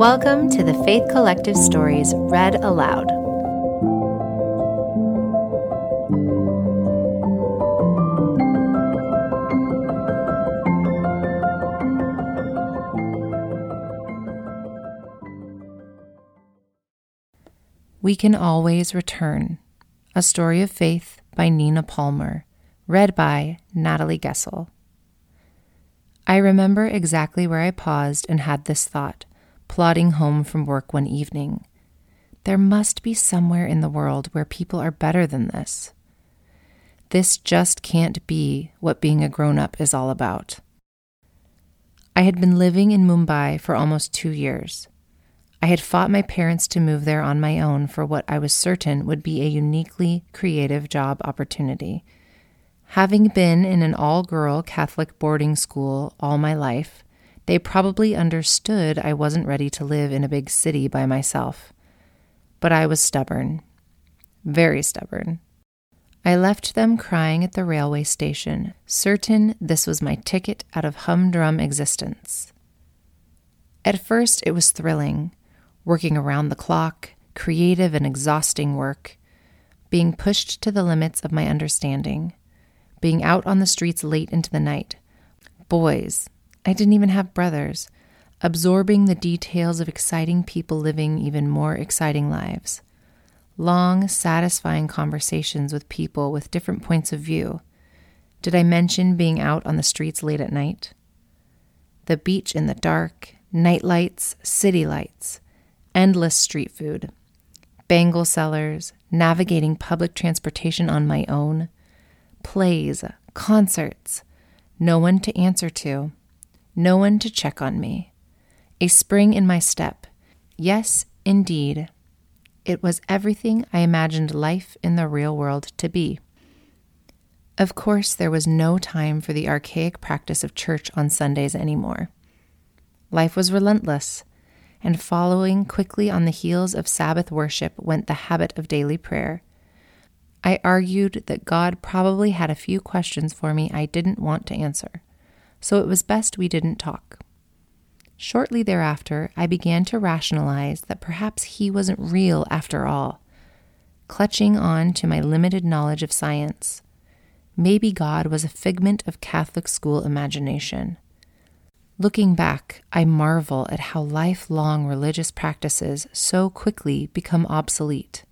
Welcome to the Faith Collective Stories Read Aloud. We Can Always Return A Story of Faith by Nina Palmer, read by Natalie Gessel. I remember exactly where I paused and had this thought, plodding home from work one evening. There must be somewhere in the world where people are better than this. This just can't be what being a grown up is all about. I had been living in Mumbai for almost two years. I had fought my parents to move there on my own for what I was certain would be a uniquely creative job opportunity. Having been in an all girl Catholic boarding school all my life, they probably understood I wasn't ready to live in a big city by myself. But I was stubborn, very stubborn. I left them crying at the railway station, certain this was my ticket out of humdrum existence. At first, it was thrilling working around the clock, creative and exhausting work, being pushed to the limits of my understanding, being out on the streets late into the night. Boys, I didn't even have brothers, absorbing the details of exciting people living even more exciting lives. Long, satisfying conversations with people with different points of view. Did I mention being out on the streets late at night? The beach in the dark, night lights, city lights endless street food, bangle sellers, navigating public transportation on my own, plays, concerts, no one to answer to, no one to check on me, a spring in my step. Yes, indeed, it was everything I imagined life in the real world to be. Of course, there was no time for the archaic practice of church on Sundays anymore. Life was relentless and following quickly on the heels of Sabbath worship went the habit of daily prayer. I argued that God probably had a few questions for me I didn't want to answer, so it was best we didn't talk. Shortly thereafter, I began to rationalize that perhaps He wasn't real after all, clutching on to my limited knowledge of science. Maybe God was a figment of Catholic school imagination. Looking back, I marvel at how lifelong religious practices so quickly become obsolete.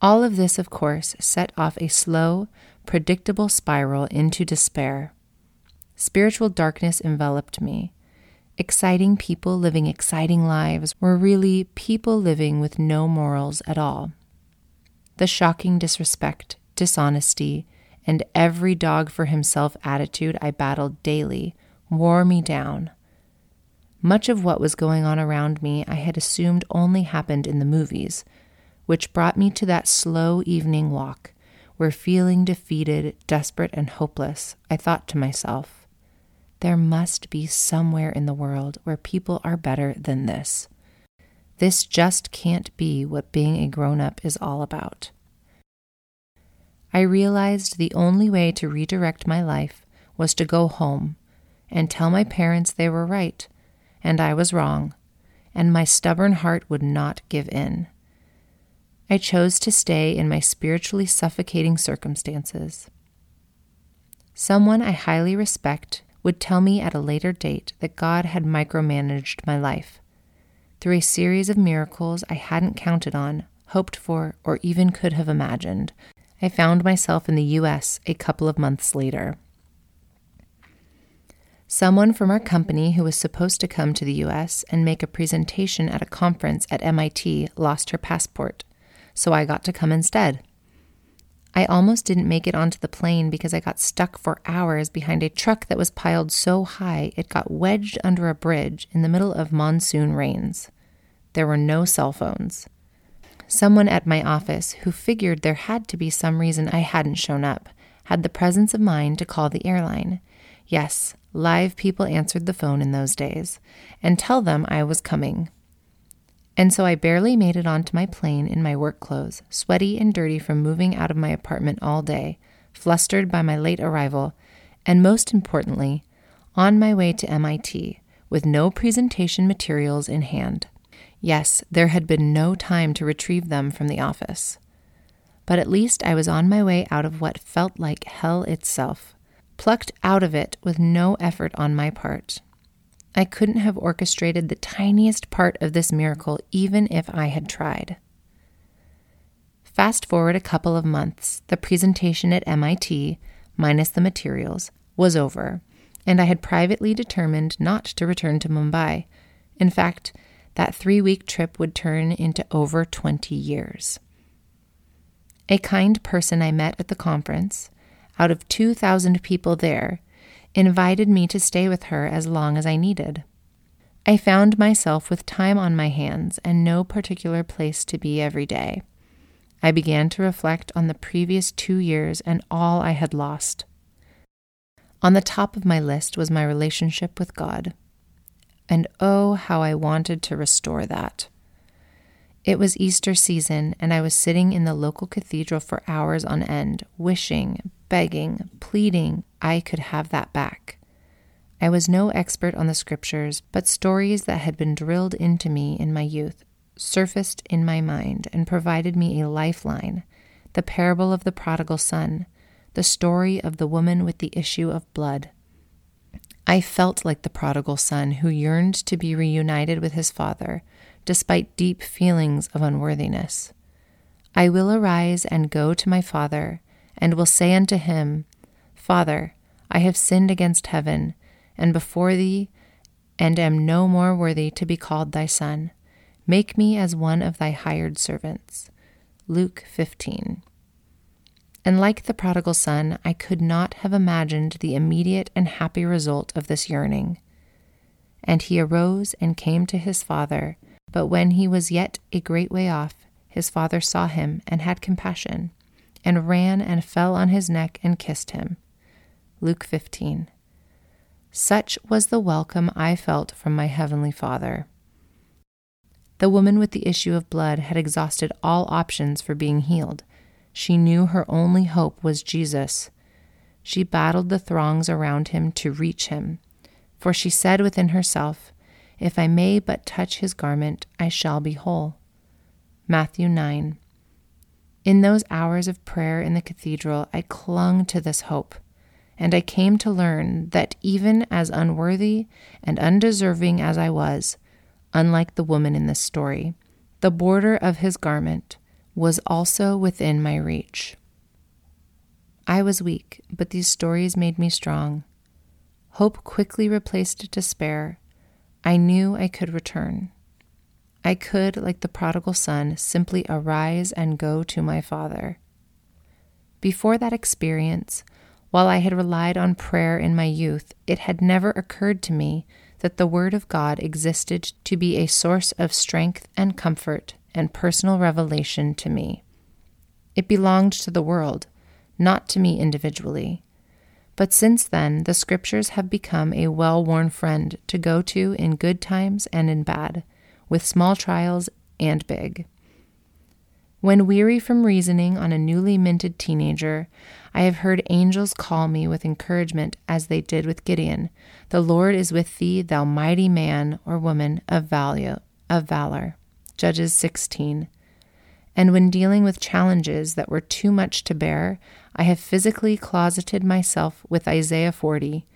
All of this, of course, set off a slow, predictable spiral into despair. Spiritual darkness enveloped me. Exciting people living exciting lives were really people living with no morals at all. The shocking disrespect, dishonesty, and every dog for himself attitude I battled daily wore me down. Much of what was going on around me I had assumed only happened in the movies, which brought me to that slow evening walk where, feeling defeated, desperate, and hopeless, I thought to myself, there must be somewhere in the world where people are better than this. This just can't be what being a grown up is all about. I realized the only way to redirect my life was to go home and tell my parents they were right and I was wrong, and my stubborn heart would not give in. I chose to stay in my spiritually suffocating circumstances. Someone I highly respect would tell me at a later date that God had micromanaged my life. Through a series of miracles I hadn't counted on, hoped for, or even could have imagined, I found myself in the U.S. a couple of months later. Someone from our company who was supposed to come to the US and make a presentation at a conference at MIT lost her passport, so I got to come instead. I almost didn't make it onto the plane because I got stuck for hours behind a truck that was piled so high it got wedged under a bridge in the middle of monsoon rains. There were no cell phones. Someone at my office, who figured there had to be some reason I hadn't shown up, had the presence of mind to call the airline. Yes, live people answered the phone in those days and tell them I was coming. And so I barely made it onto my plane in my work clothes, sweaty and dirty from moving out of my apartment all day, flustered by my late arrival, and most importantly, on my way to MIT, with no presentation materials in hand. Yes, there had been no time to retrieve them from the office. But at least I was on my way out of what felt like hell itself, plucked out of it with no effort on my part. I couldn't have orchestrated the tiniest part of this miracle even if I had tried. Fast forward a couple of months, the presentation at MIT, minus the materials, was over, and I had privately determined not to return to Mumbai. In fact, that three week trip would turn into over 20 years. A kind person I met at the conference, out of 2,000 people there, invited me to stay with her as long as I needed. I found myself with time on my hands and no particular place to be every day. I began to reflect on the previous two years and all I had lost. On the top of my list was my relationship with God. And oh, how I wanted to restore that. It was Easter season, and I was sitting in the local cathedral for hours on end, wishing, begging, pleading I could have that back. I was no expert on the scriptures, but stories that had been drilled into me in my youth surfaced in my mind and provided me a lifeline the parable of the prodigal son, the story of the woman with the issue of blood. I felt like the prodigal son who yearned to be reunited with his father, despite deep feelings of unworthiness. I will arise and go to my father, and will say unto him, Father, I have sinned against heaven, and before thee, and am no more worthy to be called thy son. Make me as one of thy hired servants. Luke 15. And like the prodigal son, I could not have imagined the immediate and happy result of this yearning. And he arose and came to his father, but when he was yet a great way off, his father saw him and had compassion, and ran and fell on his neck and kissed him. Luke 15. Such was the welcome I felt from my heavenly Father. The woman with the issue of blood had exhausted all options for being healed. She knew her only hope was Jesus. She battled the throngs around him to reach him, for she said within herself, If I may but touch his garment, I shall be whole. Matthew 9. In those hours of prayer in the cathedral, I clung to this hope, and I came to learn that even as unworthy and undeserving as I was, unlike the woman in this story. The border of his garment was also within my reach. I was weak, but these stories made me strong. Hope quickly replaced despair. I knew I could return. I could, like the prodigal son, simply arise and go to my father. Before that experience, while I had relied on prayer in my youth, it had never occurred to me that the Word of God existed to be a source of strength and comfort and personal revelation to me. It belonged to the world, not to me individually. But since then, the Scriptures have become a well worn friend to go to in good times and in bad, with small trials and big. When weary from reasoning on a newly minted teenager, I have heard angels call me with encouragement as they did with Gideon The Lord is with thee, thou mighty man or woman of value, of valor. Judges 16. And when dealing with challenges that were too much to bear, I have physically closeted myself with Isaiah 40.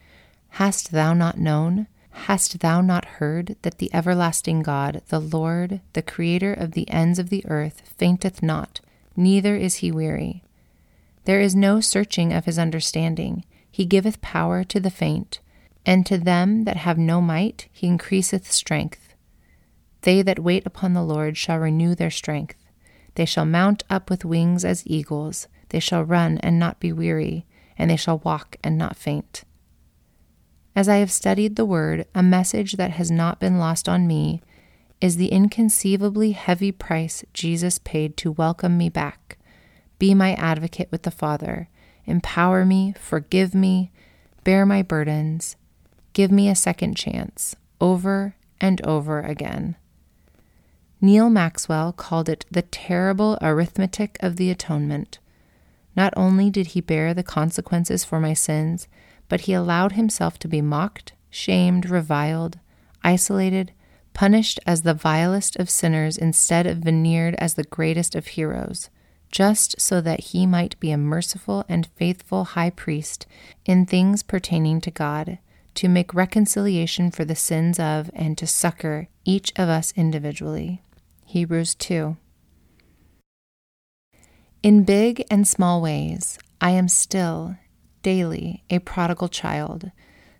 Hast thou not known? Hast thou not heard that the everlasting God, the Lord, the Creator of the ends of the earth, fainteth not, neither is he weary? There is no searching of his understanding. He giveth power to the faint, and to them that have no might he increaseth strength. They that wait upon the Lord shall renew their strength. They shall mount up with wings as eagles. They shall run and not be weary, and they shall walk and not faint. As I have studied the Word, a message that has not been lost on me is the inconceivably heavy price Jesus paid to welcome me back, be my advocate with the Father, empower me, forgive me, bear my burdens, give me a second chance, over and over again. Neal Maxwell called it the terrible arithmetic of the atonement. Not only did he bear the consequences for my sins, but he allowed himself to be mocked, shamed, reviled, isolated, punished as the vilest of sinners instead of veneered as the greatest of heroes, just so that he might be a merciful and faithful high priest in things pertaining to God, to make reconciliation for the sins of and to succor each of us individually. Hebrews 2. In big and small ways, I am still, daily, a prodigal child,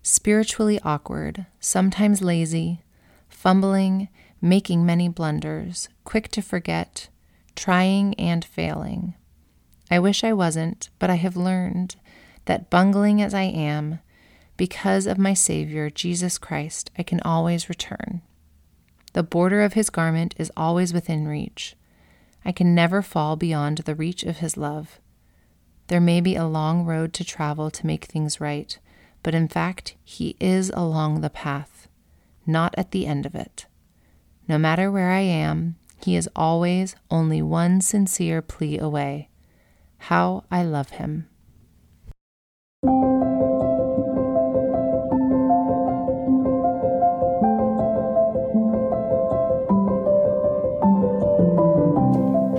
spiritually awkward, sometimes lazy, fumbling, making many blunders, quick to forget, trying and failing. I wish I wasn't, but I have learned that bungling as I am, because of my Savior, Jesus Christ, I can always return. The border of his garment is always within reach. I can never fall beyond the reach of his love. There may be a long road to travel to make things right, but in fact, he is along the path not at the end of it. No matter where I am, He is always only one sincere plea away. How I love Him.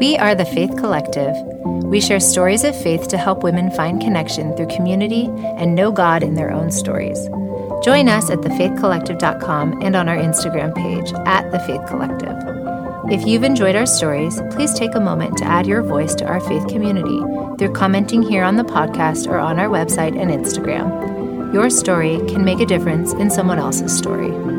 We are the Faith Collective. We share stories of faith to help women find connection through community and know God in their own stories. Join us at thefaithcollective.com and on our Instagram page at The Faith Collective. If you've enjoyed our stories, please take a moment to add your voice to our faith community through commenting here on the podcast or on our website and Instagram. Your story can make a difference in someone else's story.